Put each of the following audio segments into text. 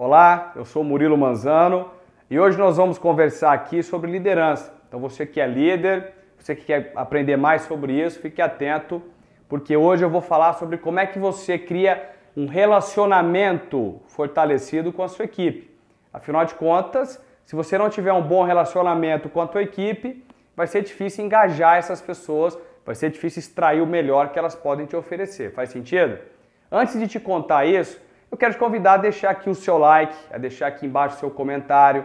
Olá, eu sou Murilo Manzano e hoje nós vamos conversar aqui sobre liderança. Então você que é líder, você que quer aprender mais sobre isso, fique atento, porque hoje eu vou falar sobre como é que você cria um relacionamento fortalecido com a sua equipe. Afinal de contas, se você não tiver um bom relacionamento com a tua equipe, vai ser difícil engajar essas pessoas, vai ser difícil extrair o melhor que elas podem te oferecer. Faz sentido? Antes de te contar isso, eu quero te convidar a deixar aqui o seu like, a deixar aqui embaixo o seu comentário,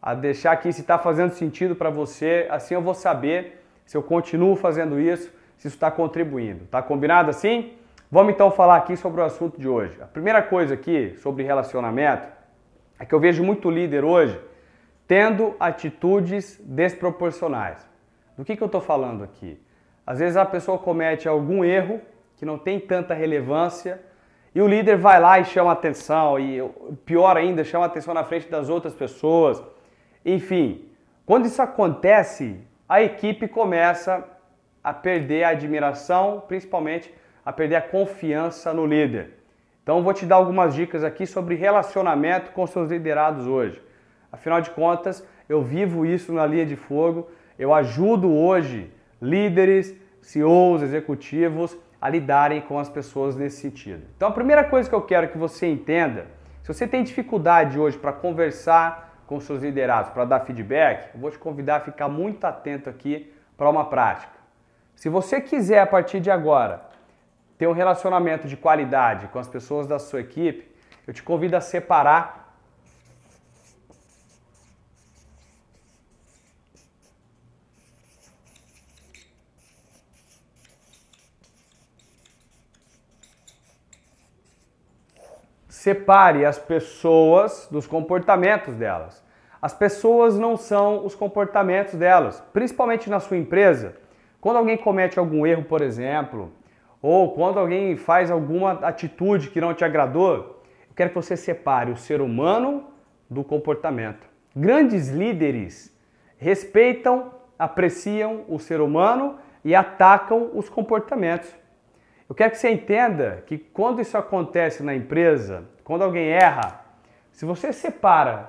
a deixar aqui se está fazendo sentido para você. Assim eu vou saber se eu continuo fazendo isso, se isso está contribuindo. Tá combinado assim? Vamos então falar aqui sobre o assunto de hoje. A primeira coisa aqui sobre relacionamento é que eu vejo muito líder hoje tendo atitudes desproporcionais. Do que, que eu estou falando aqui? Às vezes a pessoa comete algum erro que não tem tanta relevância e o líder vai lá e chama atenção, e pior ainda, chama atenção na frente das outras pessoas. Enfim, quando isso acontece, a equipe começa a perder a admiração, principalmente a perder a confiança no líder. Então, vou te dar algumas dicas aqui sobre relacionamento com seus liderados hoje. Afinal de contas, eu vivo isso na linha de fogo, eu ajudo hoje líderes, CEOs, executivos a lidarem com as pessoas nesse sentido. Então, a primeira coisa que eu quero que você entenda, se você tem dificuldade hoje para conversar com seus liderados, para dar feedback, eu vou te convidar a ficar muito atento aqui para uma prática. Se você quiser, a partir de agora, ter um relacionamento de qualidade com as pessoas da sua equipe, eu te convido a separar separe as pessoas dos comportamentos delas. As pessoas não são os comportamentos delas, principalmente na sua empresa. Quando alguém comete algum erro, por exemplo, ou quando alguém faz alguma atitude que não te agradou, eu quero que você separe o ser humano do comportamento. Grandes líderes respeitam, apreciam o ser humano e atacam os comportamentos. Eu quero que você entenda que quando isso acontece na empresa, quando alguém erra, se você separa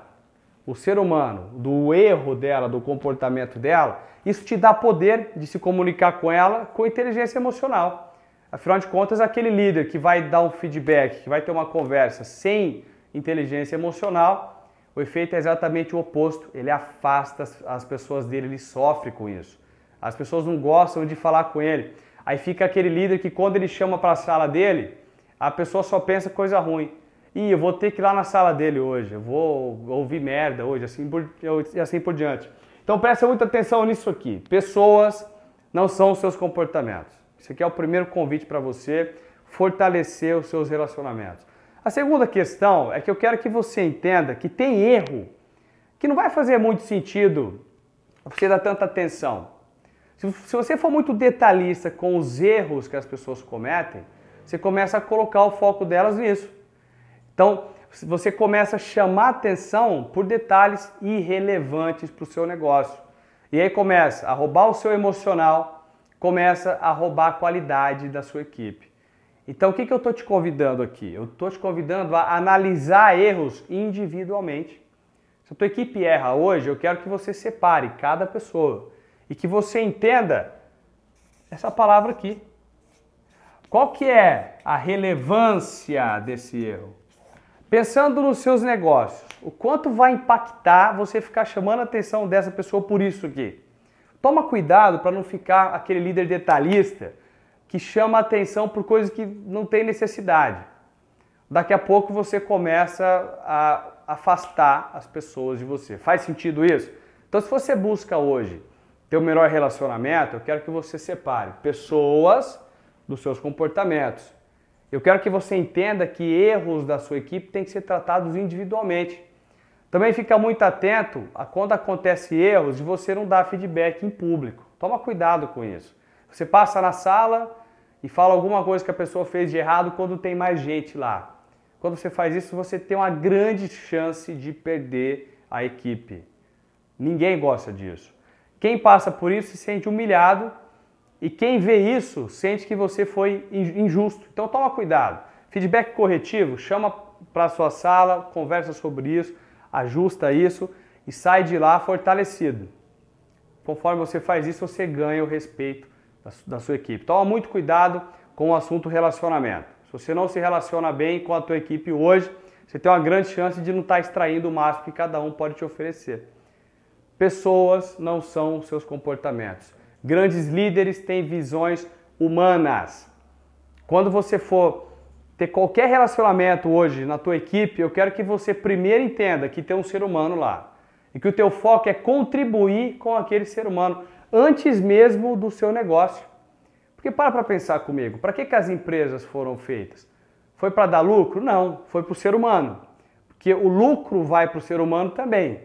o ser humano do erro dela, do comportamento dela, isso te dá poder de se comunicar com ela com inteligência emocional. Afinal de contas, aquele líder que vai dar um feedback, que vai ter uma conversa sem inteligência emocional, o efeito é exatamente o oposto. Ele afasta as pessoas dele, ele sofre com isso. As pessoas não gostam de falar com ele. Aí fica aquele líder que quando ele chama para a sala dele, a pessoa só pensa coisa ruim. Ih, eu vou ter que ir lá na sala dele hoje, eu vou ouvir merda hoje, assim por, e assim por diante. Então presta muita atenção nisso aqui. Pessoas não são os seus comportamentos. Isso aqui é o primeiro convite para você fortalecer os seus relacionamentos. A segunda questão é que eu quero que você entenda que tem erro que não vai fazer muito sentido você dar tanta atenção. Se, você for muito detalhista com os erros que as pessoas cometem, você começa a colocar o foco delas nisso. Então, você começa a chamar atenção por detalhes irrelevantes para o seu negócio. E aí começa a roubar o seu emocional, começa a roubar a qualidade da sua equipe. Então, o que, que eu estou te convidando aqui? Eu estou te convidando a analisar erros individualmente. Se a tua equipe erra hoje, eu quero que você separe cada pessoa e que você entenda essa palavra aqui. Qual que é a relevância desse erro? Pensando nos seus negócios, o quanto vai impactar você ficar chamando a atenção dessa pessoa por isso aqui? Toma cuidado para não ficar aquele líder detalhista que chama a atenção por coisas que não tem necessidade. Daqui a pouco você começa a afastar as pessoas de você. Faz sentido isso? Então, se você busca hoje ter um melhor relacionamento, eu quero que você separe pessoas dos seus comportamentos. Eu quero que você entenda que erros da sua equipe têm que ser tratados individualmente. Também fica muito atento a quando acontece erros de você não dar feedback em público. Toma cuidado com isso. Você passa na sala e fala alguma coisa que a pessoa fez de errado quando tem mais gente lá. Quando você faz isso, você tem uma grande chance de perder a equipe. Ninguém gosta disso. Quem passa por isso se sente humilhado e quem vê isso sente que você foi injusto. Então toma cuidado. Feedback corretivo chama para sua sala, conversa sobre isso, ajusta isso e sai de lá fortalecido. Conforme você faz isso, você ganha o respeito da sua equipe. Toma muito cuidado com o assunto relacionamento. Se você não se relaciona bem com a tua equipe hoje, você tem uma grande chance de não estar extraindo o máximo que cada um pode te oferecer. Pessoas não são seus comportamentos. Grandes líderes têm visões humanas. Quando você for ter qualquer relacionamento hoje na tua equipe, eu quero que você primeiro entenda que tem um ser humano lá e que o teu foco é contribuir com aquele ser humano antes mesmo do seu negócio. Porque para para pensar comigo, para que, que as empresas foram feitas? Foi para dar lucro? Não, foi para o ser humano. Porque o lucro vai para o ser humano também.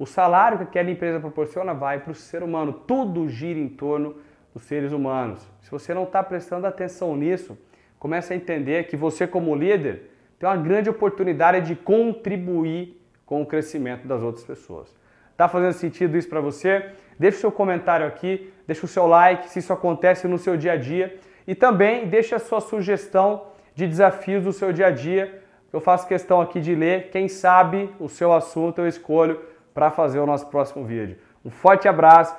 O salário que aquela empresa proporciona vai para o ser humano. Tudo gira em torno dos seres humanos. Se você não está prestando atenção nisso, comece a entender que você, como líder, tem uma grande oportunidade de contribuir com o crescimento das outras pessoas. Tá fazendo sentido isso para você? Deixe o seu comentário aqui, deixe o seu like se isso acontece no seu dia a dia e também deixe a sua sugestão de desafios do seu dia a dia. Eu faço questão aqui de ler. Quem sabe o seu assunto eu escolho para fazer o nosso próximo vídeo. Um forte abraço